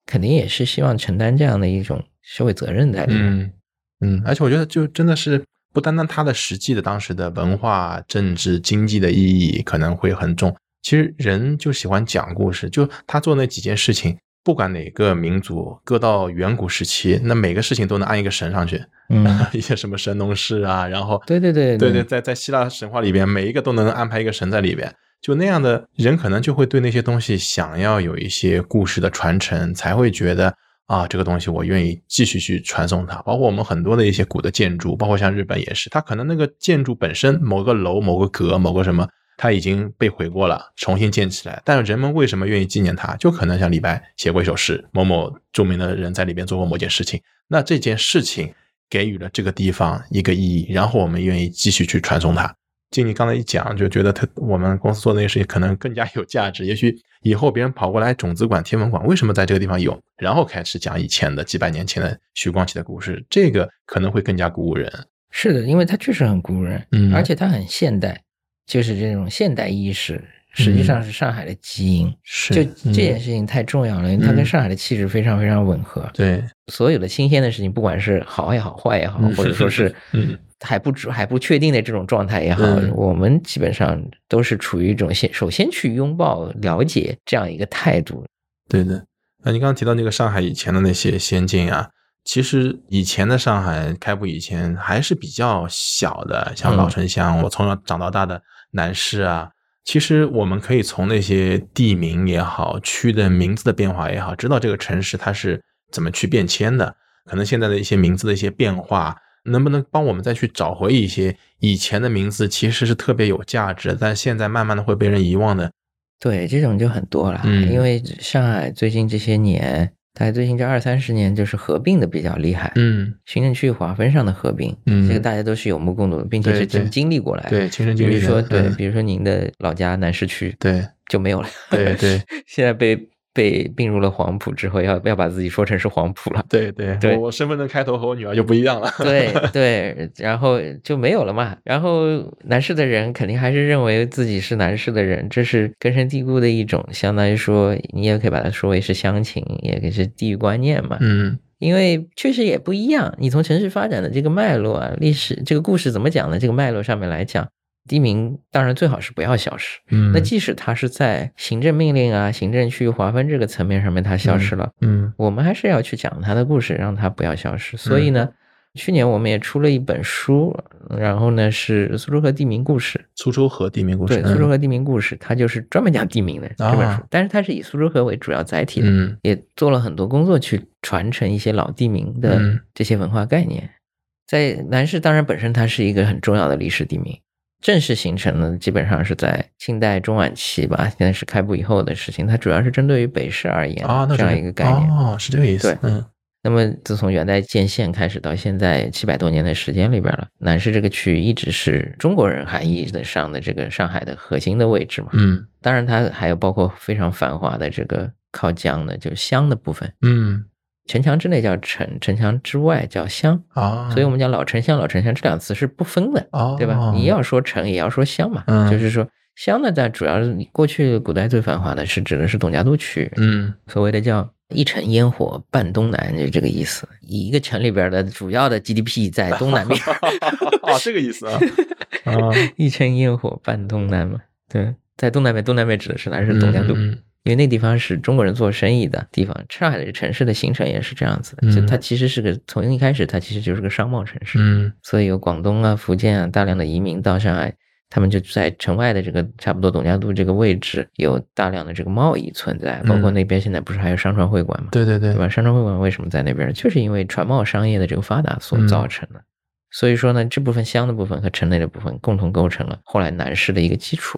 肯定也是希望承担这样的一种社会责任在里面。嗯嗯，而且我觉得就真的是不单单它的实际的当时的文化、政治、经济的意义可能会很重，其实人就喜欢讲故事，就他做那几件事情。不管哪个民族，搁到远古时期，那每个事情都能安一个神上去，嗯，一些什么神农氏啊，然后对对对对对，在在希腊神话里边，每一个都能安排一个神在里边，就那样的人，可能就会对那些东西想要有一些故事的传承，才会觉得啊，这个东西我愿意继续去传送它。包括我们很多的一些古的建筑，包括像日本也是，它可能那个建筑本身某个楼、某个阁、某个什么。它已经被毁过了，重新建起来。但是人们为什么愿意纪念它？就可能像李白写过一首诗，某某著名的人在里边做过某件事情。那这件事情给予了这个地方一个意义，然后我们愿意继续去传送它。经理刚才一讲，就觉得他我们公司做的那些事情可能更加有价值。也许以后别人跑过来种子馆、天文馆，为什么在这个地方有？然后开始讲以前的几百年前的徐光启的故事，这个可能会更加鼓舞人。是的，因为它确实很鼓舞人，嗯而且它很现代，就是这种现代意识，实际上是上海的基因。是这件事情太重要了，因为它跟嗯上海的气质非常非常吻合。对，所有的新鲜的事情，不管是好也好，坏也好，嗯或者说是 嗯还不知还不确定的这种状态也好，嗯我们基本上都是处于一种先首先去拥抱、了解这样一个态度。对的。那你刚刚提到那个上海以前的那些先进啊，其实以前的上海开埠以前还是比较小的，像老嗯城乡，我从小长到大的南市啊，其实我们可以从那些地名也好，区的名字的变化也好，知道这个城市它是怎么去变迁的。可能现在的一些名字的一些变化，能不能帮我们再去找回一些以前的名字，其实是特别有价值，但现在慢慢的会被人遗忘的。对，这种就很多了，嗯因为上海最近这些年，大概最近这二三十年，就是合并的比较厉害，嗯，行政区域划分上的合并，嗯。这个大家都是有目共睹的，并且是经经历过来的。对，亲身比经历比如说，对，嗯。比如说您的老家南市区对。就没有了，对对，现在被被并入了黄埔之后，要要把自己说成是黄埔了。对对对我我身份证开头和我女儿就不一样了。对 对，然后就没有了嘛。然后南市的人肯定还是认为自己是南市的人，这是根深蒂固的一种，相当于说你也可以把它说为是乡情，也可以是地域观念嘛。嗯因为确实也不一样。你从城市发展的这个脉络啊，历史这个故事怎么讲呢？这个脉络上面来讲，地名当然最好是不要消失。嗯，那即使它是在行政命令啊、行政区域划分这个层面上面它消失了，嗯我们还是要去讲它的故事，让它不要消失。所以呢，去年我们也出了一本书，然后呢是苏州河地名故事，苏州河地名故事，对，苏州河地名故事，它就是专门讲地名的这本书啊，但是它是以苏州河为主要载体的。嗯也做了很多工作去传承一些老地名的嗯这些文化概念。在南市，当然本身它是一个很重要的历史地名，正式形成呢，基本上是在清代中晚期吧，现在是开埠以后的事情。它主要是针对于北市而言啊，那这样一个概念。哦，是这个意思。对嗯那么自从元代建县开始到现在七百多年的时间里边了，南市这个区域一直是中国人含义的上的这个上海的核心的位置嘛。嗯当然，它还有包括非常繁华的这个靠江的，就是乡的部分。嗯城墙之内叫城，城墙之外叫乡，啊，所以我们讲老城乡、老城乡这两个词是不分的，哦，对吧？你要说城，也要说乡嘛。嗯就是说乡呢，在主要是过去古代最繁华的是指的是董家渡区，嗯所谓的叫一城烟火半东南，就这个意思。一个城里边的主要的 GDP 在东南面，哦，这个意思啊啊，一城烟火半东南嘛。对，在东南面，东南面指的是哪？是董家渡。嗯因为那地方是中国人做生意的地方，上海的城市的形成也是这样子的，就嗯它其实是个从一开始它其实就是个商贸城市，嗯所以有广东啊、福建啊大量的移民到上海，他们就在城外的这个差不多董家渡这个位置有大量的这个贸易存在，包括嗯那边现在不是还有商船会馆嘛，对对对对吧？商船会馆为什么在那边？就是因为船贸商业的这个发达所嗯造成的。所以说呢，这部分乡的部分和城内的部分共同构成了后来南市的一个基础。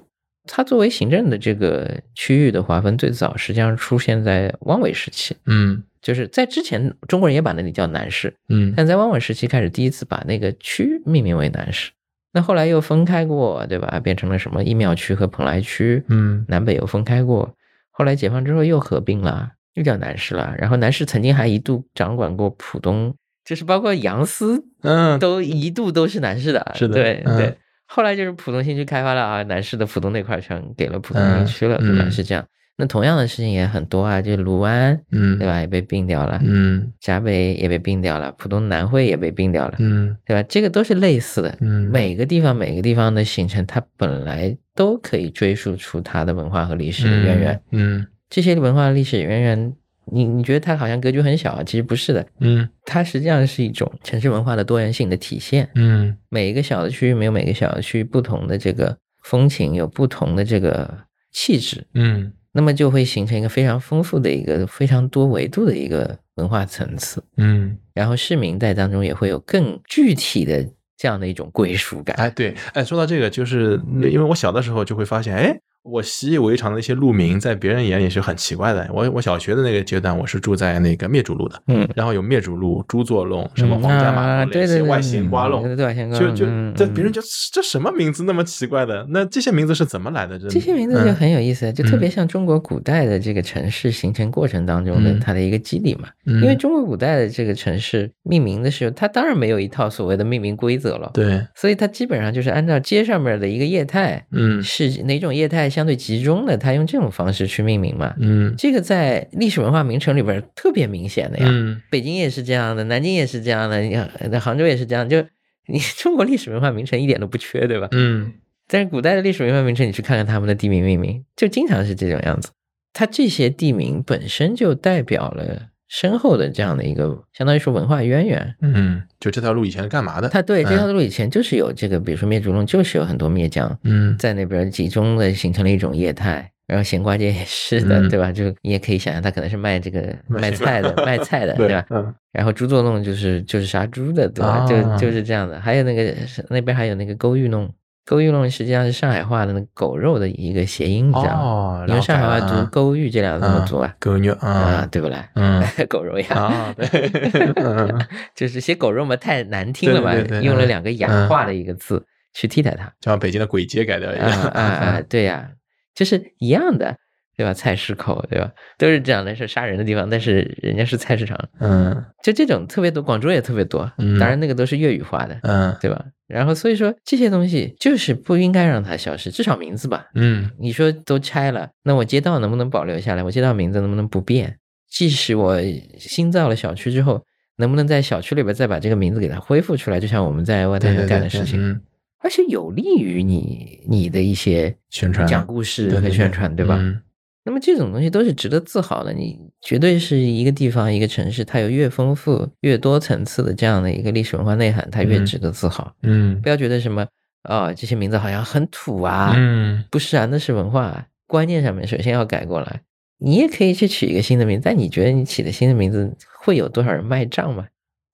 它作为行政的这个区域的划分，最早实际上出现在汪伪时期，嗯就是在之前中国人也把那里叫南市，嗯但在汪伪时期开始第一次把那个区命名为南市。那后来又分开过，对吧？变成了什么义庙区和蓬莱区，嗯南北又分开过。后来解放之后又合并了，又叫南市了。然后南市曾经还一度掌管过浦东，就是包括杨思嗯，都一度都是南市的。是的对、嗯对。后来就是浦东新区开发了啊，南市的浦东那块全给了浦东嗯新区了，对吧？嗯是这样。那同样的事情也很多啊，就卢湾，嗯对吧？也被并掉了，嗯闸北也被并掉了，浦东南汇也被并掉了，嗯对吧？这个都是类似的。嗯每个地方每个地方的形成，它本来都可以追溯出它的文化和历史的渊源。嗯这些文化历史渊源，你你觉得它好像格局很小啊？其实不是的，嗯它实际上是一种城市文化的多元性的体现。嗯每一个小的区域没有每个小的区域不同的这个风情，有不同的这个气质，嗯那么就会形成一个非常丰富的一个非常多维度的一个文化层次。嗯，然后市民在当中也会有更具体的这样的一种归属感。哎对，哎说到这个，就是因为我小的时候就会发现，哎。我习以为常的一些路名，在别人眼里是很奇怪的。我我小学的那个阶段，我是住在那个灭主路的，嗯，然后有灭主路、朱作弄、什么嗯皇家马对对对外形瓜弄，对对外星瓜就就弄嗯嗯这别人就这什么名字那么奇怪的？那这些名字是怎么来的？这些名字就很有意思，就特别像中国古代的这个城市形成过程当中的嗯它的一个机理嘛。嗯因为中国古代的这个城市命名的时候，它当然没有一套所谓的命名规则了，对，所以它基本上就是按照街上面的一个业态，嗯是哪种业态相对集中的，他用这种方式去命名嘛。嗯这个在历史文化名城里边特别明显的呀，嗯北京也是这样的，南京也是这样的，你杭州也是这样，就你 中国历史文化名城一点都不缺，对吧？嗯但是古代的历史文化名城，你去看看他们的地名命名，就经常是这种样子。它这些地名本身就代表了深厚的这样的一个，相当于说文化渊源。嗯，就这条路以前是干嘛的？它对这条嗯路以前就是有这个，比如说灭竹弄，就是有很多灭匠嗯在那边集中的形成了一种业态。然后咸瓜街也是的，嗯对吧？就你也可以想象，他可能是卖这个卖卖菜的，卖菜的，对对吧？嗯然后猪作弄就是就是杀猪的，对吧？就啊就是这样的。还有那个那边还有那个勾玉弄，勾玉龙实际上是上海话的那狗肉的一个谐音，你知道吗？用上海话读勾玉这两个字怎么读啊？狗肉啊，啊，对不啦？嗯 狗肉呀，啊，对，嗯，就是写狗肉嘛，太难听了嘛对对，对用了嗯两个雅化的一个字去替代它。就像北京的鬼街改掉一啊样啊啊！对呀，就是一样的。对吧？菜市口，对吧？都是这样的，是杀人的地方，但是人家是菜市场，嗯就这种特别多，广州也特别多，嗯当然那个都是粤语化的，嗯对吧？然后所以说这些东西就是不应该让它消失，至少名字吧。嗯你说都拆了，那我街道能不能保留下来？我街道名字能不能不变？即使我新造了小区之后，能不能在小区里边再把这个名字给它恢复出来？就像我们在外滩对对对对，干的事情，嗯，而且有利于你你的一些宣传讲故事和宣传，对吧？嗯那么这种东西都是值得自豪的。你绝对是一个地方、一个城市，它有越丰富、越多层次的这样的一个历史文化内涵，它越嗯值得自豪。嗯不要觉得什么啊、这些名字好像很土啊，嗯不是啊，那是文化观念上面首先要改过来。你也可以去取一个新的名字，但你觉得你起的新的名字会有多少人卖账吗？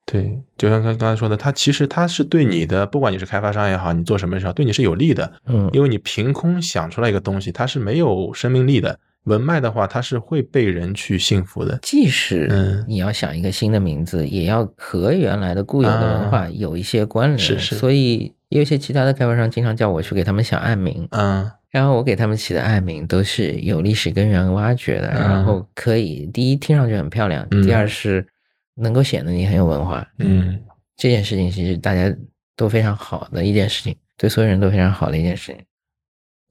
对，就像刚刚才说的，它其实它是对你的，不管你是开发商也好，你做什么也好，对你是有利的，嗯，因为你凭空想出来一个东西，它是没有生命力的。文脉的话，它是会被人去信服的。即使嗯你要想一个新的名字，也要和原来的固有的文化有一些关联。啊是是所以有一些其他的开发商经常叫我去给他们想暗名，嗯然后我给他们起的暗名都是有历史根源挖掘的，嗯然后可以第一听上去很漂亮，嗯第二是能够显得你很有文化。嗯这件事情其实大家都非常好的一件事情，对所有人都非常好的一件事情。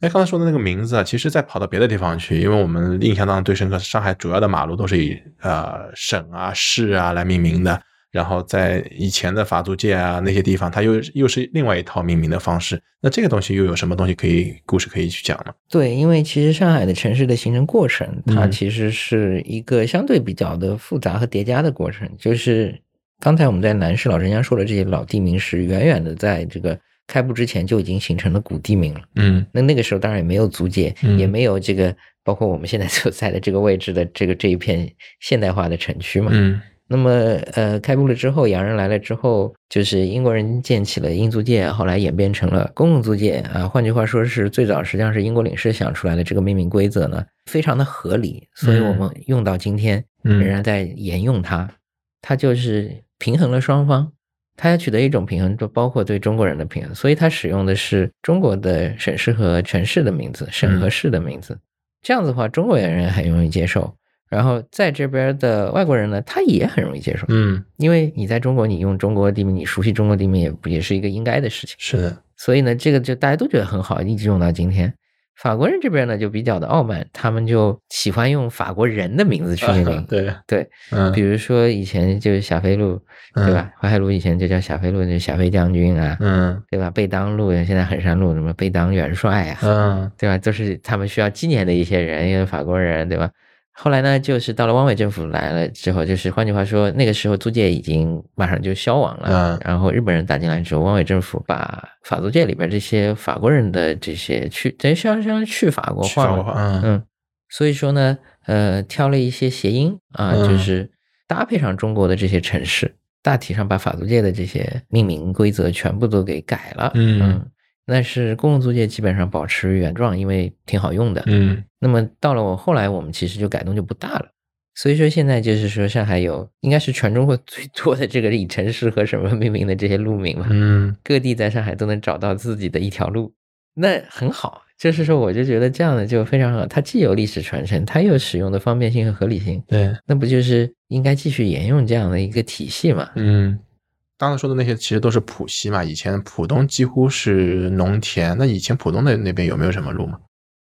哎，刚才说的那个名字啊，其实再跑到别的地方去，因为我们印象当中最深刻，上海主要的马路都是以呃省啊、市啊来命名的。然后在以前的法租界啊那些地方，它又又是另外一套命名的方式。那这个东西又有什么东西可以故事可以去讲呢？对，因为其实上海的城市的形成过程，它嗯其实是一个相对比较的复杂和叠加的过程。就是刚才我们在南市老人家说的这些老地名是远远的在这个开埠之前就已经形成了古地名了。嗯那那个时候当然也没有租界，嗯也没有这个包括我们现在所在的这个位置的这个这一片现代化的城区嘛。嗯那么，呃，开埠了之后，洋人来了之后，就是英国人建起了英租界，后来演变成了公共租界啊。换句话说，是最早实际上是英国领事想出来的这个命名规则呢，非常的合理，所以我们用到今天仍嗯然在沿用它。它就是平衡了双方，它要取得一种平衡，就包括对中国人的平衡，所以它使用的是中国的省市和城市的名字，省和市的名字。这样子的话，中国人很容易接受。然后在这边的外国人呢，他也很容易接受，嗯，因为你在中国，你用中国地名，你熟悉中国地名也不也是一个应该的事情。是的，所以呢，这个就大家都觉得很好，一直用到今天。法国人这边呢就比较的傲慢，他们就喜欢用法国人的名字去命名。对，对，嗯比如说以前就是霞飞路，对吧？淮海路以前就叫霞飞路，就是霞飞将军啊，嗯对吧？贝当路现在衡山路什么贝当元帅啊，嗯对吧？都是他们需要纪念的一些人，因为法国人，对吧？后来呢，就是到了汪伪政府来了之后，就是换句话说，那个时候租界已经马上就消亡了。嗯然后日本人打进来之后，汪伪政府把法租界里边这些法国人的这些去，等于相相当于去法国化嗯嗯，所以说呢，呃，挑了一些谐音啊，嗯就是搭配上中国的这些城市，大体上把法租界的这些命名规则全部都给改了。嗯但是公共租界基本上保持原状，因为挺好用的。嗯那么到了我后来，我们其实就改动就不大了。所以说现在就是说，上海有应该是全中国 最多的这个以城市和什么命名的这些路名嘛，嗯各地在上海都能找到自己的一条路，那很好。就是说，我就觉得这样的就非常好，它既有历史传承，它又使用的方便性和合理性，对，那不就是应该继续沿用这样的一个体系嘛？嗯。刚才说的那些其实都是浦西嘛，以前浦东几乎是农田。那以前浦东的那边有没有什么路吗？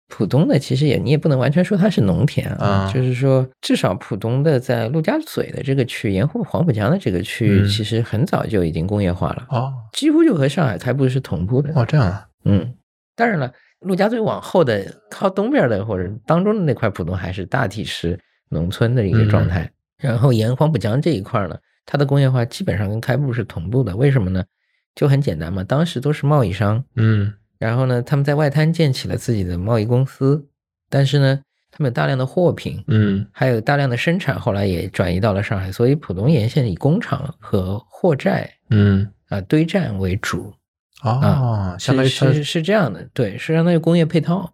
浦东的其实也你也不能完全说它是农田啊，啊就是说至少浦东的在陆家嘴的这个区，沿湖黄浦江的这个区域，嗯其实很早就已经工业化了，哦几乎就和上海开埠是同步的。哦，这样啊，嗯，当然了，陆家嘴往后的靠东边的或者当中的那块浦东还是大体是农村的一个状态。然后沿黄浦江这一块呢，它的工业化基本上跟开埠是同步的。为什么呢？就很简单嘛，当时都是贸易商，嗯然后呢，他们在外滩建起了自己的贸易公司，但是呢，他们有大量的货品，嗯还有大量的生产，后来也转移到了上海，所以浦东沿线以工厂和货债嗯，啊、堆栈为主。哦，相当于它是是是这样的，对，是相当于工业配套。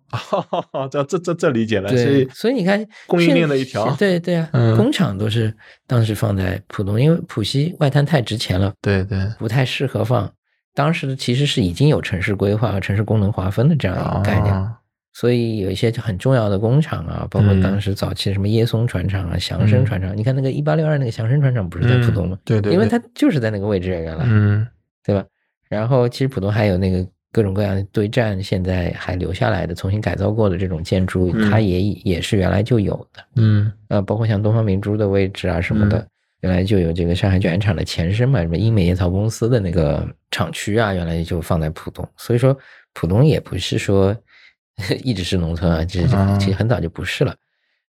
哦，这这这这理解了，所以，所以你看供应链的一条对对啊，嗯工厂都是当时放在浦东，因为浦西外滩太值钱了，对对，不太适合放。当时其实是已经有城市规划和城市功能划分的这样一个概念，哦所以有一些很重要的工厂啊，包括当时早期什么耶松船厂啊、祥生船厂，你看那个一八六二那个祥生船厂不是在浦东吗？对对，因为它就是在那个位置原来，嗯，对吧？然后其实浦东还有那个各种各样的堆栈，现在还留下来的、重新改造过的这种建筑，它也也是原来就有的，嗯，呃，包括像东方明珠的位置啊什么的，原来就有这个上海卷烟厂的前身嘛，什么英美烟草公司的那个厂区啊，原来就放在浦东，所以说浦东也不是说。一直是农村啊，这其实很早就不是了。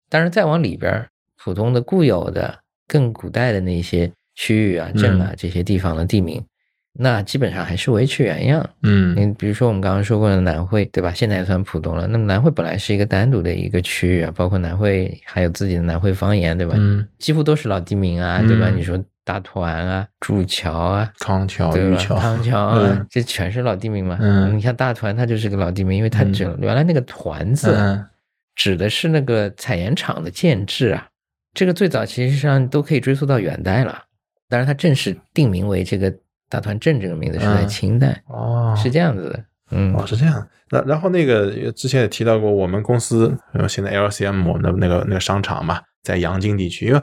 但是，再往里边，浦东的固有的、更古代的那些区域啊、镇啊这些地方的地名，那基本上还是维持原样。嗯，你比如说我们刚刚说过的南汇，对吧？现在也算浦东了。那么南汇本来是一个单独的一个区域啊，包括南汇还有自己的南汇方言，对吧？嗯，几乎都是老地名啊，对吧？你说。大团啊，祝桥啊，康桥、对吧？桥、康桥 啊，这全是老地名嘛。嗯，你像大团，它就是个老地名，因为它指原来那个团字，指的是那个采盐场的建制啊。这个最早其实上都可以追溯到元代了，当然它正式定名为这个大团镇这个名字是在清代。哦，是这样子的。嗯，哦，是这样。那然后那个之前也提到过，我们公司现在 LCM 的那个那个商场嘛，在阳金地区，因为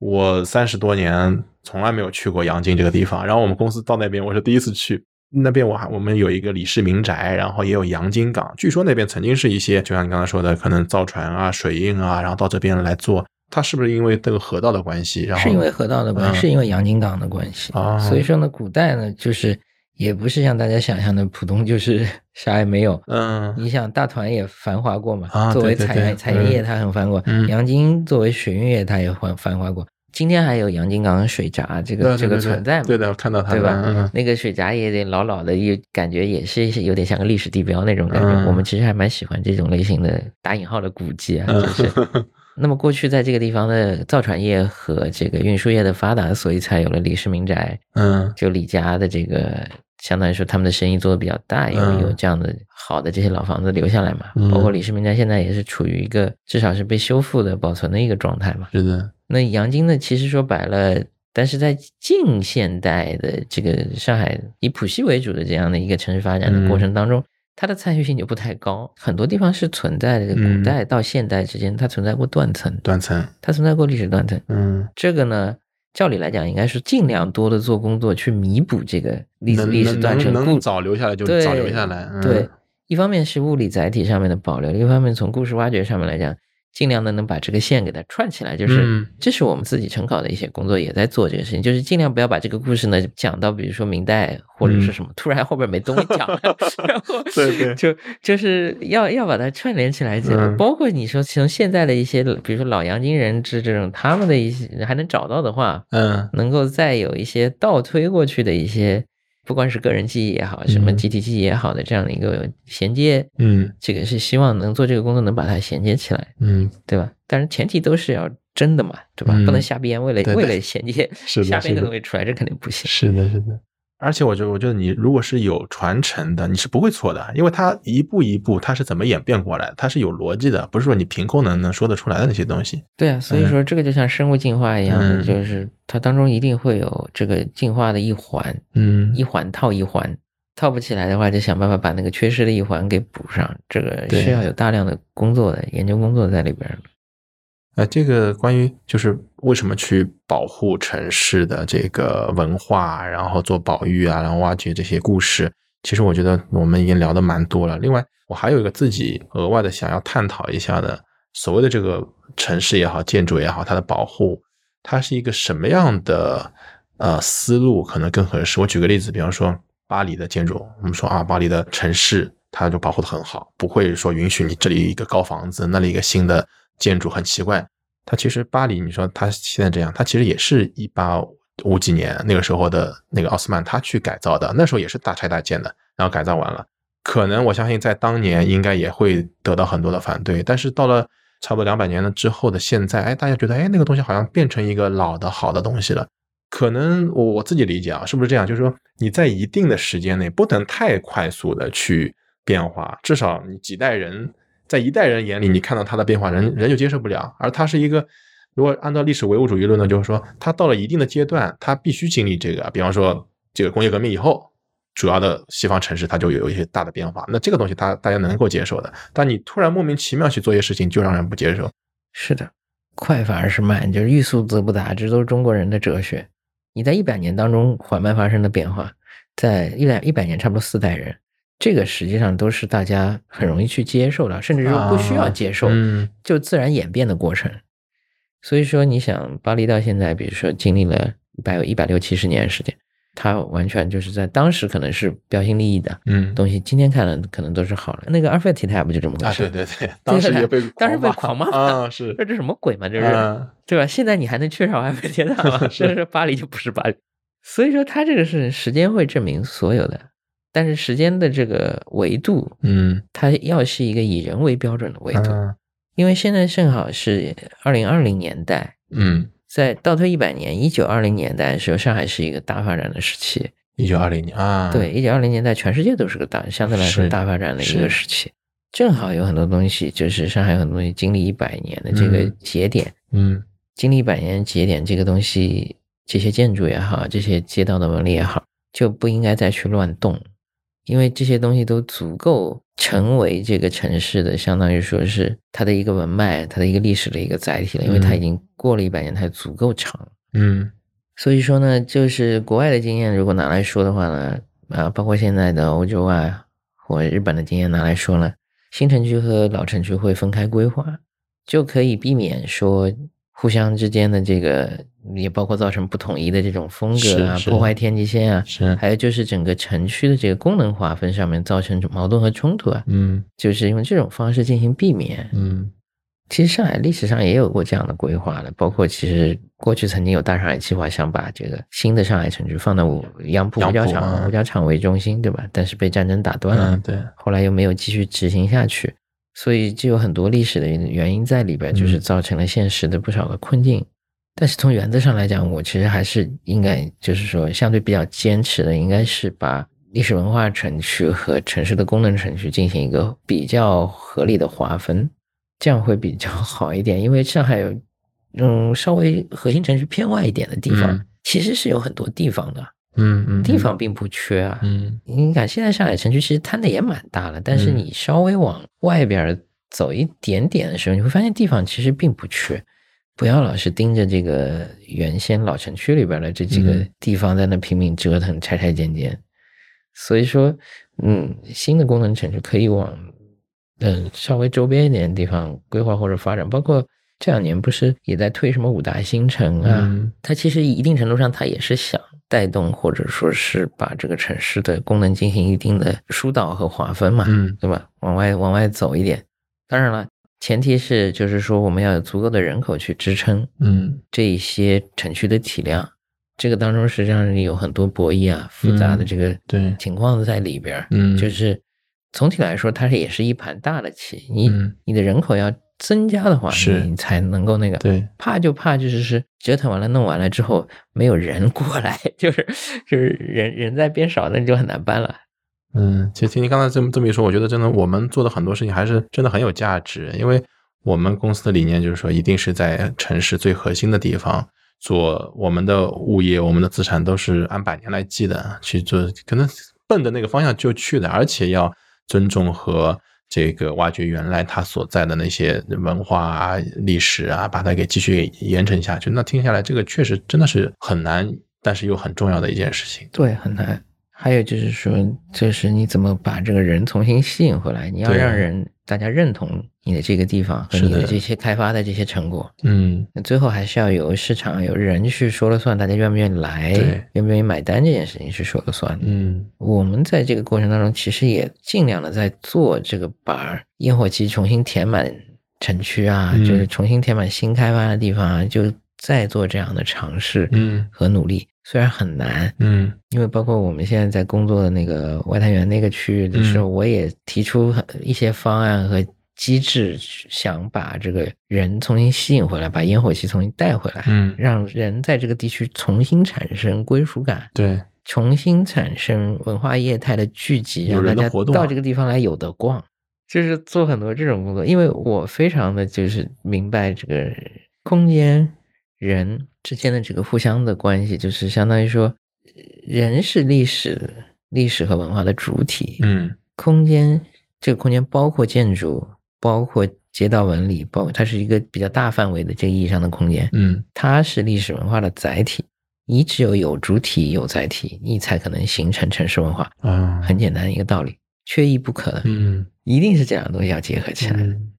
我三十多年。从来没有去过阳金这个地方，然后我们公司到那边，我是第一次去那边。我还我们有一个李氏民宅，然后也有阳金港。据说那边曾经是一些，就像你刚才说的，可能造船啊、水印啊，然后到这边来做。它是不是因为这个河道的关系？然后是因为河道的关系，是因为阳金港的关系啊。所以说呢，古代呢，就是也不是像大家想象的，浦东就是啥也没有。嗯，你想大团也繁华过嘛？啊，作为采采盐业，它很繁华。阳金作为水运业，它也繁繁华过。今天还有阳金港水闸这个这个存在嘛对的，我看到它，对吧？那个水闸也得老老的，也感觉也是有点像个历史地标那种感觉。我们其实还蛮喜欢这种类型的打引号的古迹啊，就是。那么过去在这个地方的造船业和这个运输业的发达，所以才有了李氏民宅。嗯，就李家的这个，相当于说他们的生意做的比较大，有有这样的好的这些老房子留下来嘛。包括李氏民宅现在也是处于一个至少是被修复的、保存的一个状态嘛。是的。那杨金呢？其实说白了，但是在近现代的这个上海以浦西为主的这样的一个城市发展的过程当中，它的参与性就不太高。很多地方是存在的，古代到现代之间，它存在过断层，断层，它存在过历史断层。嗯，这个呢，照理来讲，应该是尽量多的做工作去弥补这个历史历史断层，能早留下来就早留下来。对，一方面是物理载体上面的保留，另一方面从故事挖掘上面来讲。尽量的能把这个线给它串起来，就是这是我们自己成考的一些工作，也在做这个事情，就是尽量不要把这个故事呢讲到，比如说明代或者是什么，突然后边没东西讲了，然后对对，就就是要要把它串联起来讲，包括你说从现在的一些，比如说老杨金人志这种，他们的一些还能找到的话，嗯，能够再有一些倒推过去的一些。不管是个人记忆也好，什么集体记忆也好的这样的一个衔接，嗯，这个是希望能做这个工作，能把它衔接起来，嗯，对吧？但是前提都是要真的嘛，对吧？不能瞎编，为了为了衔接，瞎编个东西出来，这肯定不行。是的，是的。而且我觉得，我觉得你如果是有传承的，你是不会错的，因为它一步一步它是怎么演变过来，它是有逻辑的，不是说你凭空能能说得出来的那些东西。对啊，所以说这个就像生物进化一样，就是它当中一定会有这个进化的一环，嗯，一环套一环，套不起来的话，就想办法把那个缺失的一环给补上，这个需要有大量的工作的研究工作在里边。呃，这个关于就是为什么去保护城市的这个文化，然后做保育啊，然后挖掘这些故事，其实我觉得我们已经聊的蛮多了。另外，我还有一个自己额外的想要探讨一下的，所谓的这个城市也好，建筑也好，它的保护，它是一个什么样的呃思路可能更合适？我举个例子，比方说巴黎的建筑，我们说啊，巴黎的城市它就保护的很好，不会说允许你这里一个高房子，那里一个新的。建筑很奇怪，它其实巴黎，你说它现在这样，它其实也是一八五几年那个时候的那个奥斯曼他去改造的，那时候也是大拆大建的，然后改造完了，可能我相信在当年应该也会得到很多的反对，但是到了差不多两百年了之后的现在，哎，大家觉得哎那个东西好像变成一个老的好的东西了，可能我我自己理解啊，是不是这样？就是说你在一定的时间内不能太快速的去变化，至少你几代人。在一代人眼里，你看到它的变化，人人就接受不了。而它是一个，如果按照历史唯物主义论呢，就是说，它到了一定的阶段，它必须经历这个。比方说，这个工业革命以后，主要的西方城市它就有一些大的变化。那这个东西它大家能够接受的，但你突然莫名其妙去做一些事情，就让人不接受。是的，快反而是慢，就是欲速则不达，这都是中国人的哲学。你在一百年当中缓慢发生的变化，在一百一百年差不多四代人，这个实际上都是大家很容易去接受的，甚至说不需要接受，嗯就自然演变的过程。所以说，你想巴黎到现在，比如说经历了一百一百六七十年时间，它完全就是在当时可能是标新立异的嗯东西，今天看了可能都是好了。那个阿尔法铁塔不就这么回啊，事？对对对，当时也被当时被狂骂啊，是这这什么鬼嘛？这是、嗯对吧？现在你还能缺少埃菲尔铁塔 吗？是 这是巴黎就不是巴黎。所以说，它这个是时间会证明所有的，但是时间的这个维度，嗯。它要是一个以人为标准的维度，嗯因为现在正好是二零二零年代，嗯，在倒退一百年，一九二零年代的时候，上海是一个大发展的时期。一九二零年啊，对，一九二零年代全世界都是个大相对来说大发展的一个时期，正好有很多东西，就是上海有很多东西经历一百年的这个嗯。节点，嗯。经历一百年节点，这个东西，这些建筑也好，这些街道的纹理也好，就不应该再去乱动，因为这些东西都足够成为这个城市的，相当于说是它的一个文脉，它的一个历史的一个载体了，因为它已经过了一百年，它足够长。嗯所以说呢，就是国外的经验，如果拿来说的话呢，啊，包括现在的欧洲啊或日本的经验拿来说呢，新城区和老城区会分开规划，就可以避免说互相之间的这个，也包括造成不统一的这种风格啊，破坏天际线啊，是还有就是整个城区的这个功能划分上面造成矛盾和冲突啊，嗯就是用这种方式进行避免。嗯其实上海历史上也有过这样的规划的，包括其实过去曾经有大上海计划，想把这个新的上海城区放到五杨浦五角场、嗯五角场为中心，对吧？但是被战争打断了，嗯，对，后来又没有继续执行下去，所以就有很多历史的原因在里边，就是嗯造成了现实的不少的困境。但是从原则上来讲，我其实还是应该就是说相对比较坚持的，应该是把历史文化城区和城市的功能城区进行一个比较合理的划分，这样会比较好一点。因为上海有嗯稍微核心城区偏外一点的地方，嗯其实是有很多地方的，嗯嗯，地方并不缺啊。嗯你看，现在上海城区其实摊的也蛮大了，但是嗯你稍微往外边走一点点的时候，你会发现地方其实并不缺。不要老是盯着这个原先老城区里边的这几个嗯地方在那拼命折腾、拆拆建建。所以说，嗯，新的功能城市可以往嗯稍微周边一点的地方规划或者发展，包括这两年不是也在推什么五大新城啊？嗯它其实一定程度上，它也是想带动或者说是把这个城市的功能进行一定的疏导和划分嘛，嗯对吧？往外往外走一点。当然了，前提是就是说我们要有足够的人口去支撑嗯这一些城区的体量。这个当中实际上是有很多博弈啊、复杂的这个对情况在里边儿。嗯就是总体来说，它是也是一盘大的棋。你、嗯你的人口要增加的话，是你才能够那个。对，怕就怕就是是折腾完了、弄完了之后没有人过来，就是就是人人在变少，那你就很难办了。嗯，其实听你刚才这么这么一说，我觉得真的我们做的很多事情还是真的很有价值，因为我们公司的理念就是说，一定是在城市最核心的地方做我们的物业，我们的资产都是按百年来计的去做，可能奔着那个方向就去的，而且要尊重和这个挖掘原来他所在的那些文化啊、历史啊，把它给继续延承下去。那听下来，这个确实真的是很难，但是又很重要的一件事情。对，很难。还有就是说，就是你怎么把这个人重新吸引回来？你要让人大家认同你的这个地方和你的这些开发的这些成果。嗯那最后还是要有市场、有人去说了算，大家愿不愿意来，愿不愿意买单这件事情是说了算的。嗯我们在这个过程当中，其实也尽量的在做这个，把烟火气重新填满城区啊，嗯就是重新填满新开发的地方啊，就再做这样的尝试嗯和努力。虽然很难，嗯因为包括我们现在在工作的那个外滩源那个区域的时候，我也提出很一些方案和机制，想把这个人重新吸引回来，把烟火气重新带回来，嗯，让人在这个地区重新产生归属感。对，重新产生文化业态的聚集，让大家活动啊到这个地方来有的逛，就是做很多这种工作。因为我非常的就是明白这个空间人之间的这个互相的关系，就是相当于说，人是历史历史和文化的主体。嗯空间这个空间包括建筑，包括街道纹理，包括它是一个比较大范围的这个意义上的空间，嗯它是历史文化的载体。你只有有主体有载体，你才可能形成城市文化。啊很简单的一个道理，缺一不可，嗯一定是这两个东西要结合起来。嗯，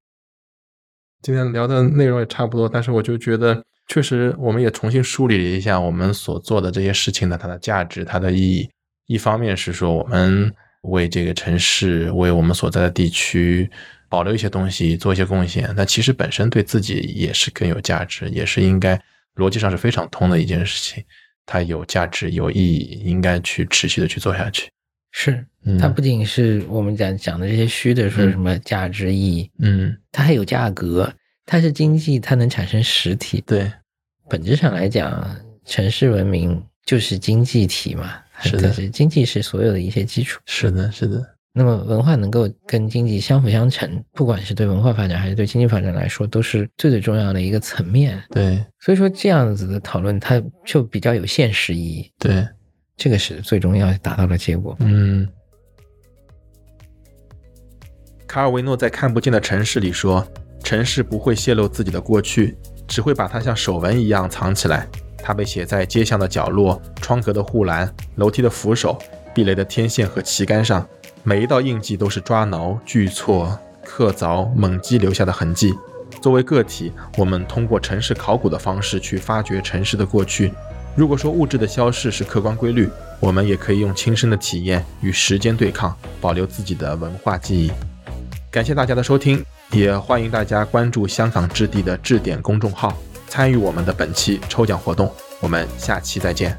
今天聊的内容也差不多，但是我就觉得，确实我们也重新梳理了一下我们所做的这些事情的它的价值、它的意义。一方面是说我们为这个城市、为我们所在的地区保留一些东西，做一些贡献，但其实本身对自己也是更有价值，也是应该逻辑上是非常通的一件事情。它有价值、有意义，应该去持续的去做下去。是，嗯它不仅是我们讲讲的这些虚的，说嗯什么价值意义，嗯，它还有价格，它是经济，它能产生实体。对，本质上来讲，城市文明就是经济体嘛，是的是经济是所有的一些基础。是的，是的，那么文化能够跟经济相辅相成，不管是对文化发展还是对经济发展来说，都是最最重要的一个层面。对所以说，这样子的讨论，它就比较有现实意义，对，这个是最终要达到的结果。嗯。卡尔维诺在《看不见的城市》里说：“城市不会泄露自己的过去，只会把它像手纹一样藏起来。它被写在街巷的角落、窗格的护栏、楼梯的扶手、避雷的天线和旗杆上。每一道印记都是抓挠、锯挫、刻凿、猛击留下的痕迹。作为个体，我们通过城市考古的方式去发掘城市的过去。如果说物质的消逝是客观规律，我们也可以用亲身的体验与时间对抗，保留自己的文化记忆。感谢大家的收听，也欢迎大家关注香港置地的置点公众号，参与我们的本期抽奖活动。我们下期再见。